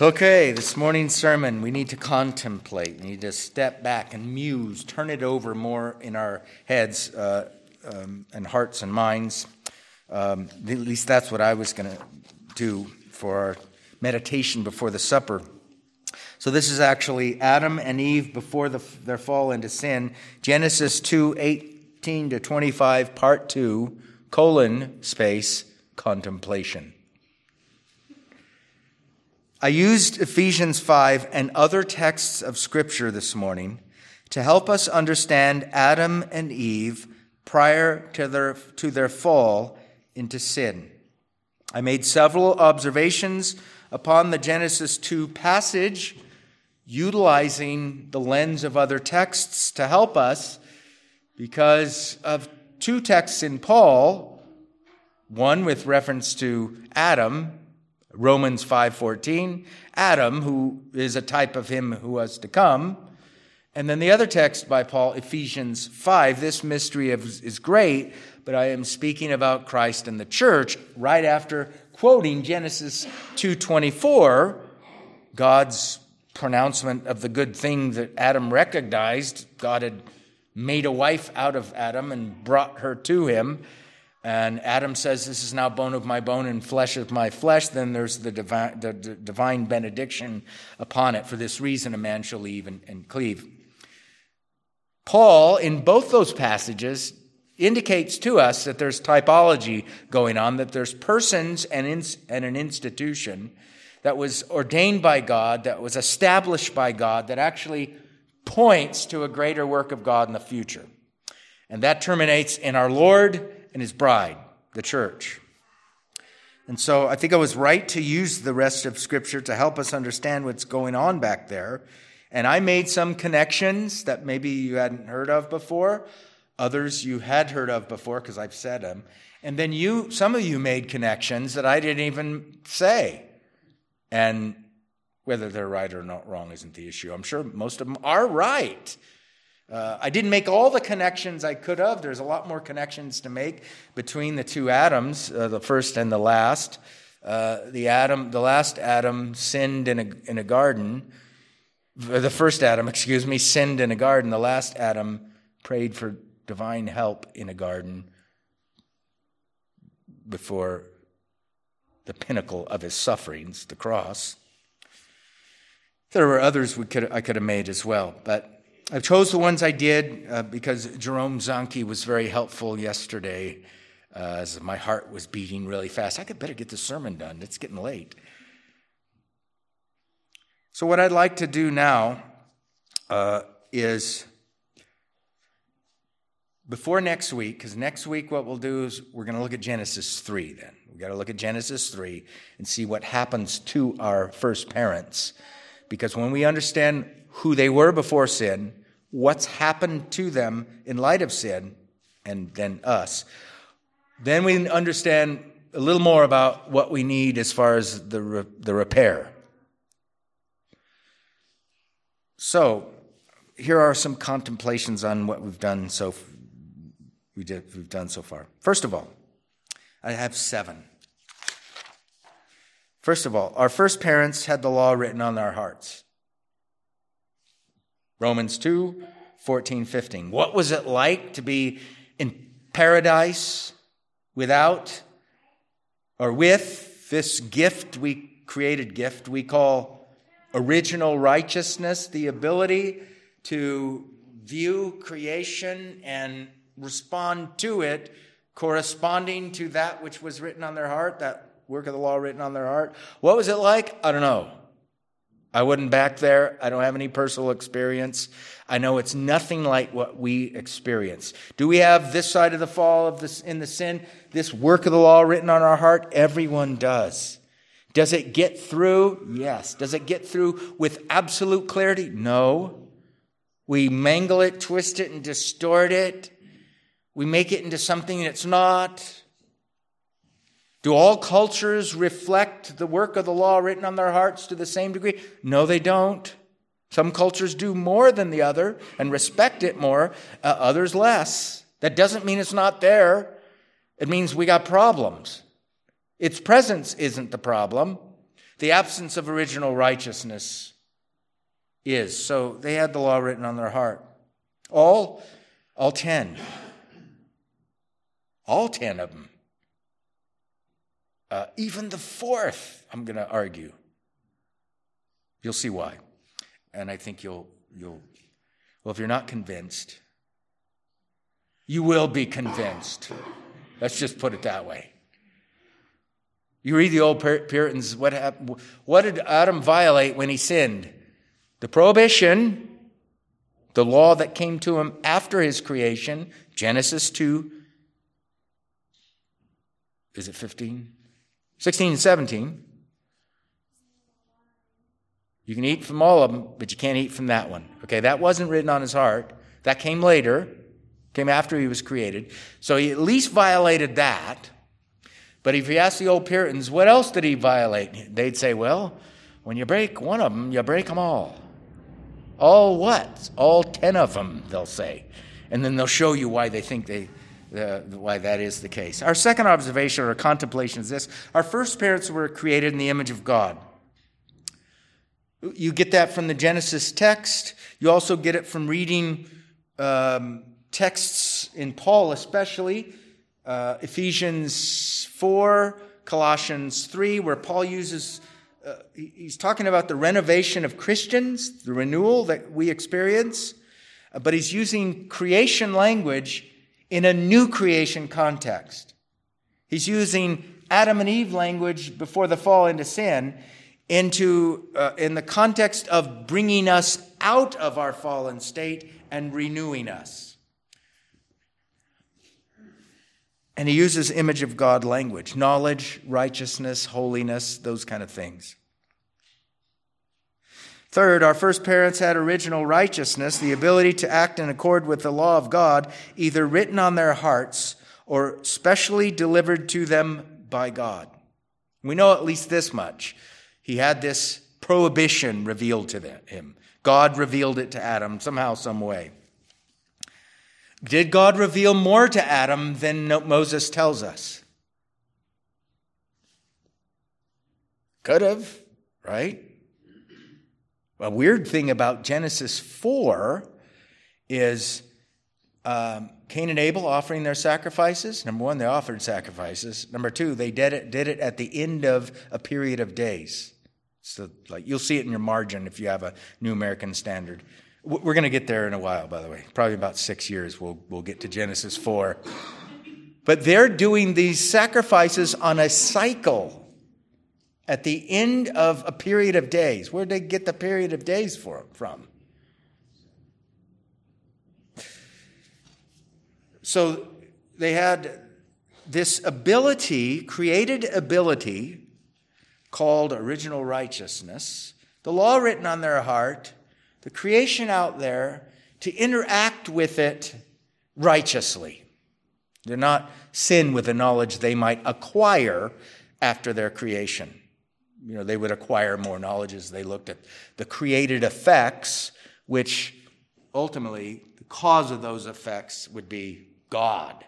Okay, this morning's sermon, we need to contemplate. We need to step back and muse, turn it over more in our heads uh, um, and hearts and minds. Um, at least that's what I was going to do for our meditation before the supper. So this is actually Adam and Eve before the, their fall into sin. Genesis 2 18 to 25, part 2, colon, space, contemplation. I used Ephesians 5 and other texts of Scripture this morning to help us understand Adam and Eve prior to their, to their fall into sin. I made several observations upon the Genesis 2 passage, utilizing the lens of other texts to help us because of two texts in Paul, one with reference to Adam Romans 5:14, Adam who is a type of him who was to come. And then the other text by Paul, Ephesians 5, this mystery is great, but I am speaking about Christ and the church right after quoting Genesis 2:24, God's pronouncement of the good thing that Adam recognized. God had made a wife out of Adam and brought her to him. And Adam says, This is now bone of my bone and flesh of my flesh. Then there's the divine, the divine benediction upon it. For this reason, a man shall leave and, and cleave. Paul, in both those passages, indicates to us that there's typology going on, that there's persons and, and an institution that was ordained by God, that was established by God, that actually points to a greater work of God in the future. And that terminates in our Lord and his bride, the church. And so I think I was right to use the rest of Scripture to help us understand what's going on back there. And I made some connections that maybe you hadn't heard of before, others you had heard of before because I've said them. And then you, some of you made connections that I didn't even say. And whether they're right or not wrong isn't the issue. I'm sure most of them are right. Uh, I didn't make all the connections I could have. There's a lot more connections to make between the two Adams, uh, the first and the last. Uh, the Adam, the last Adam sinned in a, in a garden. The first Adam, excuse me, sinned in a garden. The last Adam prayed for divine help in a garden before the pinnacle of his sufferings, the cross. There were others we could, I could have made as well, but I chose the ones I did uh, because Jerome Zanke was very helpful yesterday uh, as my heart was beating really fast. I could better get the sermon done. It's getting late. So, what I'd like to do now uh, is before next week, because next week what we'll do is we're going to look at Genesis 3 then. We've got to look at Genesis 3 and see what happens to our first parents. Because when we understand who they were before sin, what's happened to them in light of sin and then us. Then we understand a little more about what we need as far as the, re- the repair. So, here are some contemplations on what we've done so we did, we've done so far. First of all, I have seven. First of all, our first parents had the law written on their hearts. Romans 2 14, 15. What was it like to be in paradise without or with this gift we created gift we call original righteousness, the ability to view creation and respond to it corresponding to that which was written on their heart, that work of the law written on their heart. What was it like? I don't know. I wasn't back there. I don't have any personal experience. I know it's nothing like what we experience. Do we have this side of the fall of this in the sin, this work of the law written on our heart? Everyone does. Does it get through? Yes. Does it get through with absolute clarity? No. We mangle it, twist it, and distort it. We make it into something that's not. Do all cultures reflect the work of the law written on their hearts to the same degree? No, they don't. Some cultures do more than the other and respect it more, uh, others less. That doesn't mean it's not there. It means we got problems. Its presence isn't the problem. the absence of original righteousness is. So they had the law written on their heart. All, all ten. All ten of them. Uh, even the fourth, I'm going to argue. You'll see why. And I think you'll, you'll, well, if you're not convinced, you will be convinced. Let's just put it that way. You read the old Puritans, what, happened, what did Adam violate when he sinned? The prohibition, the law that came to him after his creation, Genesis 2, is it 15? 16 and 17. You can eat from all of them, but you can't eat from that one. Okay, that wasn't written on his heart. That came later, came after he was created. So he at least violated that. But if you ask the old Puritans, what else did he violate? They'd say, well, when you break one of them, you break them all. All what? All ten of them, they'll say. And then they'll show you why they think they, uh, why that is the case. Our second observation or contemplation is this our first parents were created in the image of God. You get that from the Genesis text. You also get it from reading um, texts in Paul, especially uh, Ephesians 4, Colossians 3, where Paul uses, uh, he's talking about the renovation of Christians, the renewal that we experience, uh, but he's using creation language in a new creation context. He's using Adam and Eve language before the fall into sin into uh, in the context of bringing us out of our fallen state and renewing us. And he uses image of God language knowledge, righteousness, holiness, those kind of things. Third, our first parents had original righteousness, the ability to act in accord with the law of God, either written on their hearts or specially delivered to them by God. We know at least this much. He had this prohibition revealed to him. God revealed it to Adam somehow, some way. Did God reveal more to Adam than Moses tells us? Could have, right? A weird thing about Genesis 4 is um, Cain and Abel offering their sacrifices. Number one, they offered sacrifices. Number two, they did it, did it at the end of a period of days. So, like, you'll see it in your margin if you have a New American Standard. We're going to get there in a while, by the way. Probably about six years, we'll, we'll get to Genesis 4. But they're doing these sacrifices on a cycle at the end of a period of days. Where'd they get the period of days for, from? So they had this ability, created ability, called original righteousness, the law written on their heart the creation out there to interact with it righteously. They do not sin with the knowledge they might acquire after their creation. You know, they would acquire more knowledge as they looked at the created effects, which ultimately the cause of those effects would be God.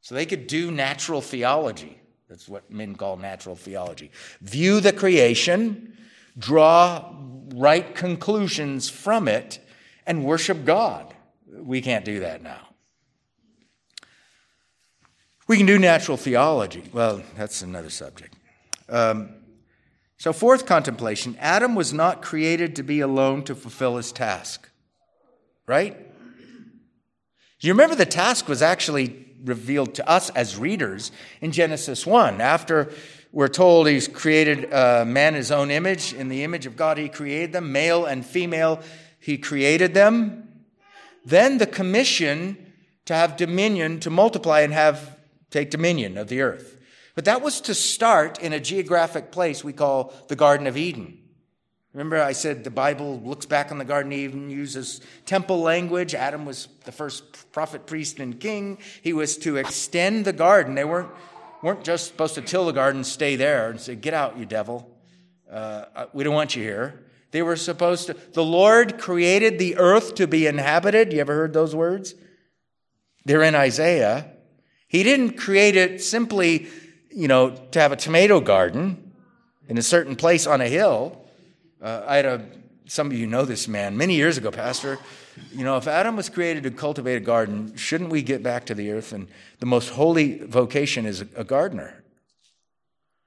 So they could do natural theology. That's what men call natural theology. View the creation, draw right conclusions from it and worship God. We can't do that now. We can do natural theology. Well, that's another subject. Um, so, fourth contemplation Adam was not created to be alone to fulfill his task. Right? You remember the task was actually revealed to us as readers in Genesis 1. After we're told he's created uh, man in his own image. In the image of God, he created them, male and female, he created them. Then the commission to have dominion, to multiply and have, take dominion of the earth. But that was to start in a geographic place we call the Garden of Eden. Remember, I said the Bible looks back on the Garden of Eden, uses temple language. Adam was the first prophet, priest, and king. He was to extend the garden. They weren't weren't just supposed to till the garden, stay there, and say, Get out, you devil. Uh, uh, we don't want you here. They were supposed to, the Lord created the earth to be inhabited. You ever heard those words? They're in Isaiah. He didn't create it simply, you know, to have a tomato garden. in a certain place on a hill. Uh, I had a, some of you know this man, many years ago, Pastor. You know, if Adam was created to cultivate a garden, shouldn't we get back to the earth? And the most holy vocation is a gardener.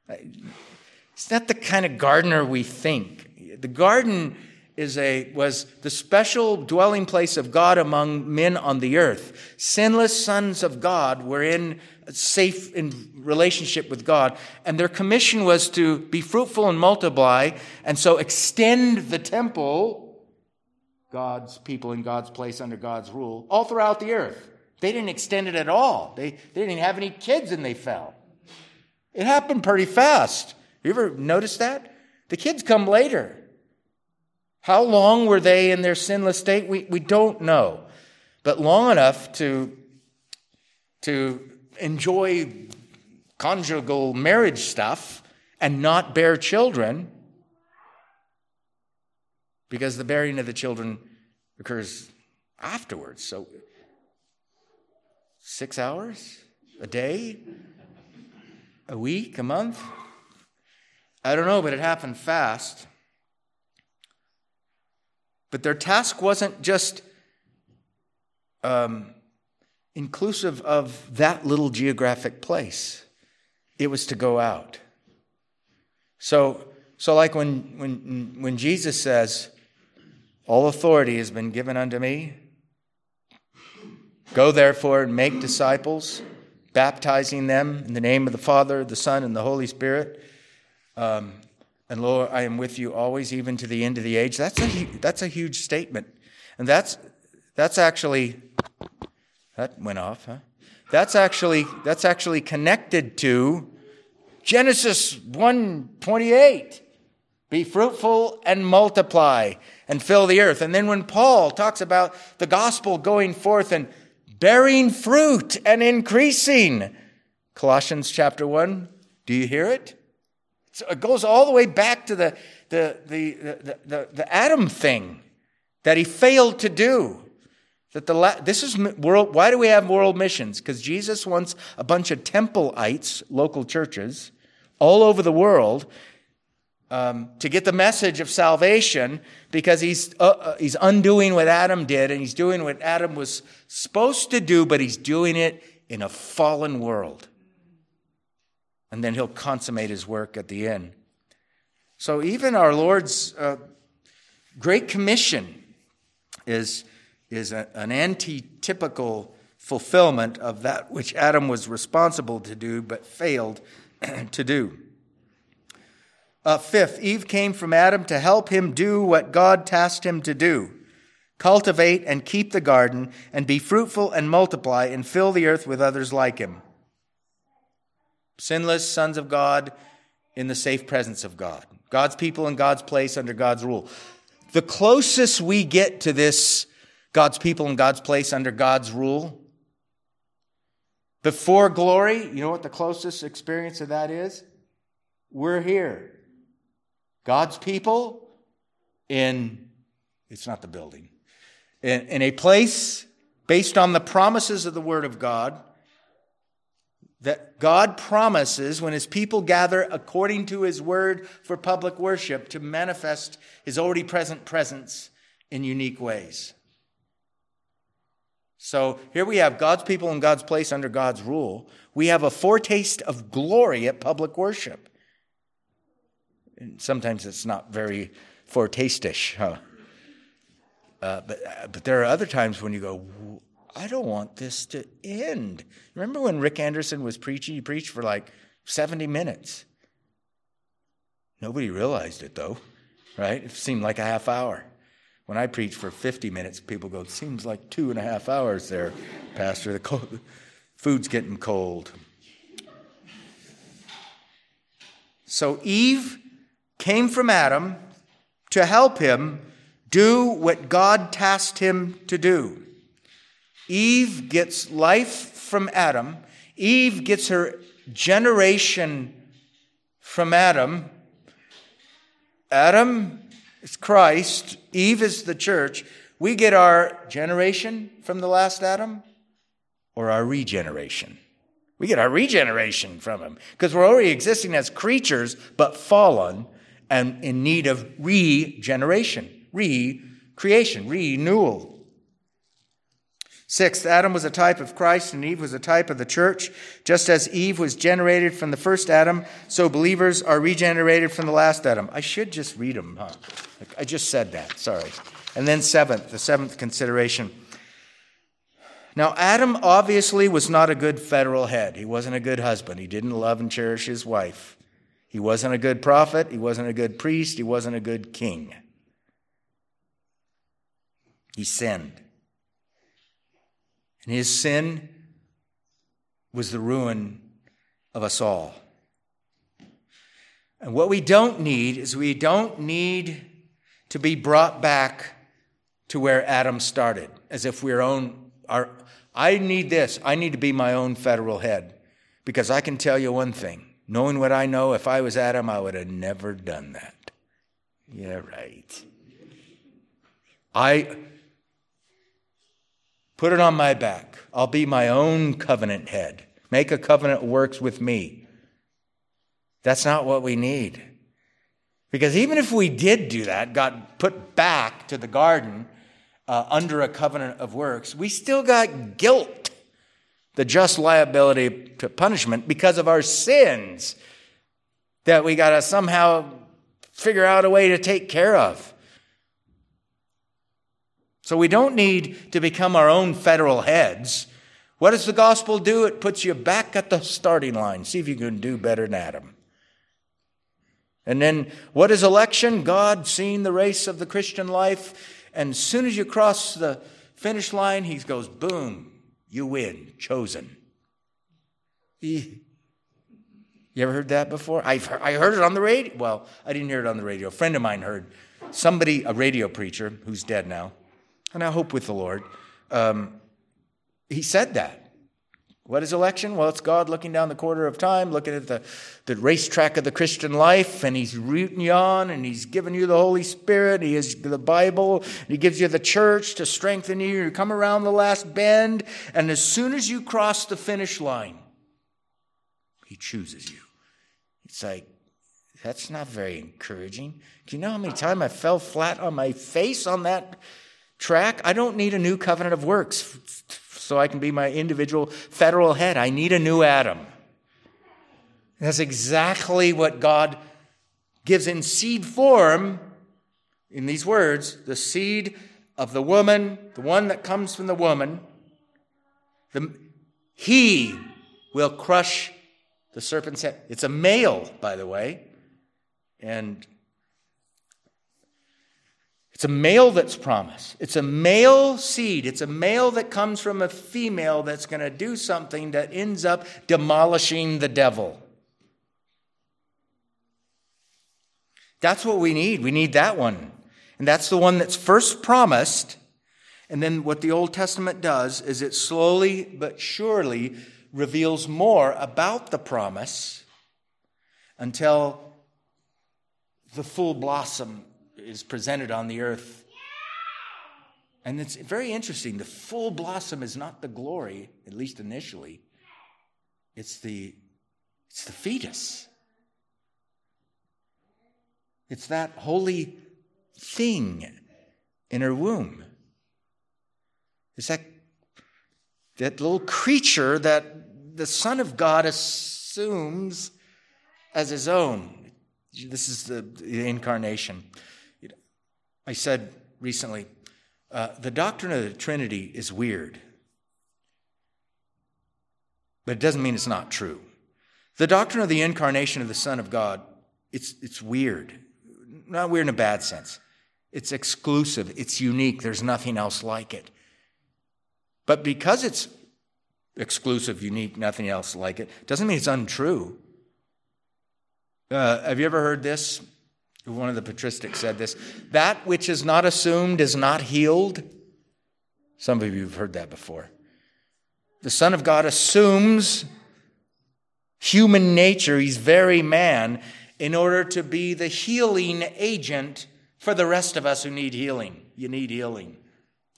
It's not the kind of gardener we think. The garden is a, was the special dwelling place of God among men on the earth. Sinless sons of God were in safe in relationship with God, and their commission was to be fruitful and multiply, and so extend the temple, God's people in God's place under God's rule, all throughout the earth. They didn't extend it at all. They, they didn't have any kids and they fell. It happened pretty fast. You ever noticed that? The kids come later. How long were they in their sinless state? We, we don't know. But long enough to, to enjoy conjugal marriage stuff and not bear children because the bearing of the children occurs afterwards. So, six hours a day, a week, a month? I don't know, but it happened fast. But their task wasn't just um, inclusive of that little geographic place, it was to go out. So, so like when, when, when Jesus says, All authority has been given unto me, go therefore and make disciples, baptizing them in the name of the Father, the Son, and the Holy Spirit. Um, and Lord, I am with you always, even to the end of the age. That's a, that's a huge statement. And that's, that's actually that went off, huh? That's actually, that's actually connected to Genesis 1:28. Be fruitful and multiply and fill the earth. And then when Paul talks about the gospel going forth and bearing fruit and increasing, Colossians chapter 1, do you hear it? So it goes all the way back to the, the, the, the, the, the Adam thing that he failed to do. That the this is world. Why do we have world missions? Because Jesus wants a bunch of templeites, local churches, all over the world, um, to get the message of salvation. Because he's uh, uh, he's undoing what Adam did, and he's doing what Adam was supposed to do, but he's doing it in a fallen world. And then he'll consummate his work at the end. So even our Lord's uh, great commission is is a, an antitypical fulfillment of that which Adam was responsible to do but failed to do. Uh, fifth, Eve came from Adam to help him do what God tasked him to do cultivate and keep the garden, and be fruitful and multiply, and fill the earth with others like him. Sinless sons of God in the safe presence of God. God's people in God's place under God's rule. The closest we get to this God's people in God's place under God's rule. Before glory, you know what the closest experience of that is? We're here. God's people in, it's not the building, in, in a place based on the promises of the Word of God that God promises when his people gather according to his word for public worship to manifest his already present presence in unique ways. So here we have God's people in God's place under God's rule. We have a foretaste of glory at public worship. And sometimes it's not very foretastish, huh? Uh, but, uh, but there are other times when you go, I don't want this to end. Remember when Rick Anderson was preaching? He preached for like 70 minutes. Nobody realized it though, right? It seemed like a half hour. When I preach for 50 minutes, people go, seems like two and a half hours there, Pastor. The cold, food's getting cold. So Eve came from Adam to help him do what God tasked him to do. Eve gets life from Adam. Eve gets her generation from Adam. Adam Christ, Eve is the church. We get our generation from the last Adam or our regeneration. We get our regeneration from him because we're already existing as creatures, but fallen and in need of regeneration, recreation, renewal. Sixth, Adam was a type of Christ and Eve was a type of the church. Just as Eve was generated from the first Adam, so believers are regenerated from the last Adam. I should just read them, huh? I just said that, sorry. And then, seventh, the seventh consideration. Now, Adam obviously was not a good federal head. He wasn't a good husband. He didn't love and cherish his wife. He wasn't a good prophet. He wasn't a good priest. He wasn't a good king. He sinned. And his sin was the ruin of us all. And what we don't need is we don't need to be brought back to where Adam started, as if we're own our I need this. I need to be my own federal head. Because I can tell you one thing. Knowing what I know, if I was Adam, I would have never done that. Yeah, right. I Put it on my back. I'll be my own covenant head. Make a covenant works with me. That's not what we need. Because even if we did do that, got put back to the garden uh, under a covenant of works, we still got guilt, the just liability to punishment because of our sins that we got to somehow figure out a way to take care of. So we don't need to become our own federal heads. What does the gospel do? It puts you back at the starting line. See if you can do better than Adam. And then what is election? God seeing the race of the Christian life. And as soon as you cross the finish line, he goes, boom, you win, chosen. You ever heard that before? I've heard, I heard it on the radio. Well, I didn't hear it on the radio. A friend of mine heard somebody, a radio preacher who's dead now, and I hope with the Lord. Um, he said that. What is election? Well, it's God looking down the quarter of time, looking at the, the racetrack of the Christian life, and He's rooting you on, and He's giving you the Holy Spirit. He is the Bible, He gives you the church to strengthen you. You come around the last bend, and as soon as you cross the finish line, He chooses you. It's like, that's not very encouraging. Do you know how many times I fell flat on my face on that track. I don't need a new covenant of works so I can be my individual federal head. I need a new Adam. That's exactly what God gives in seed form in these words the seed of the woman, the one that comes from the woman, the, he will crush the serpent's head. It's a male, by the way. And it's a male that's promised. It's a male seed. It's a male that comes from a female that's going to do something that ends up demolishing the devil. That's what we need. We need that one. And that's the one that's first promised. And then what the Old Testament does is it slowly but surely reveals more about the promise until the full blossom is presented on the earth. And it's very interesting. The full blossom is not the glory, at least initially. It's the, it's the fetus. It's that holy thing in her womb. It's that, that little creature that the Son of God assumes as his own. This is the, the incarnation. I said recently, uh, the doctrine of the Trinity is weird, but it doesn't mean it's not true. The doctrine of the incarnation of the Son of God, it's, it's weird. Not weird in a bad sense. It's exclusive, it's unique, there's nothing else like it. But because it's exclusive, unique, nothing else like it, doesn't mean it's untrue. Uh, have you ever heard this? One of the patristics said this that which is not assumed is not healed. Some of you have heard that before. The Son of God assumes human nature, he's very man, in order to be the healing agent for the rest of us who need healing. You need healing.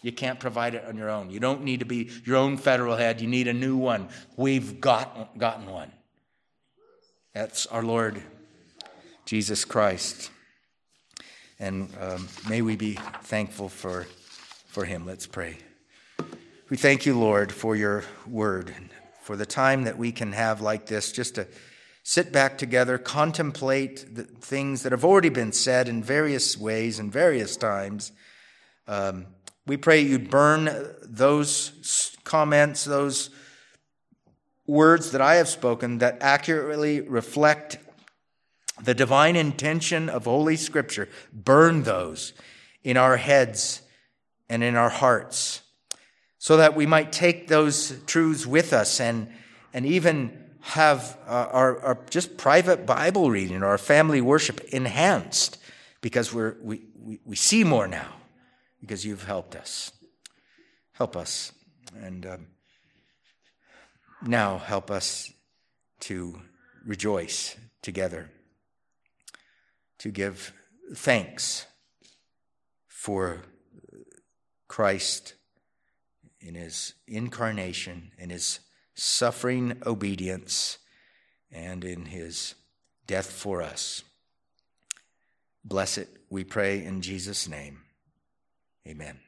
You can't provide it on your own. You don't need to be your own federal head. You need a new one. We've got, gotten one. That's our Lord Jesus Christ. And um, may we be thankful for, for him. Let's pray. We thank you, Lord, for your word, for the time that we can have like this just to sit back together, contemplate the things that have already been said in various ways and various times. Um, we pray you'd burn those comments, those words that I have spoken that accurately reflect the divine intention of Holy Scripture. Burn those in our heads and in our hearts so that we might take those truths with us and, and even have uh, our, our just private Bible reading or our family worship enhanced because we're, we, we, we see more now because you've helped us. Help us. And um, now help us to rejoice together, to give thanks for Christ in his incarnation, in his suffering obedience, and in his death for us. Bless it, we pray in Jesus' name. Amen.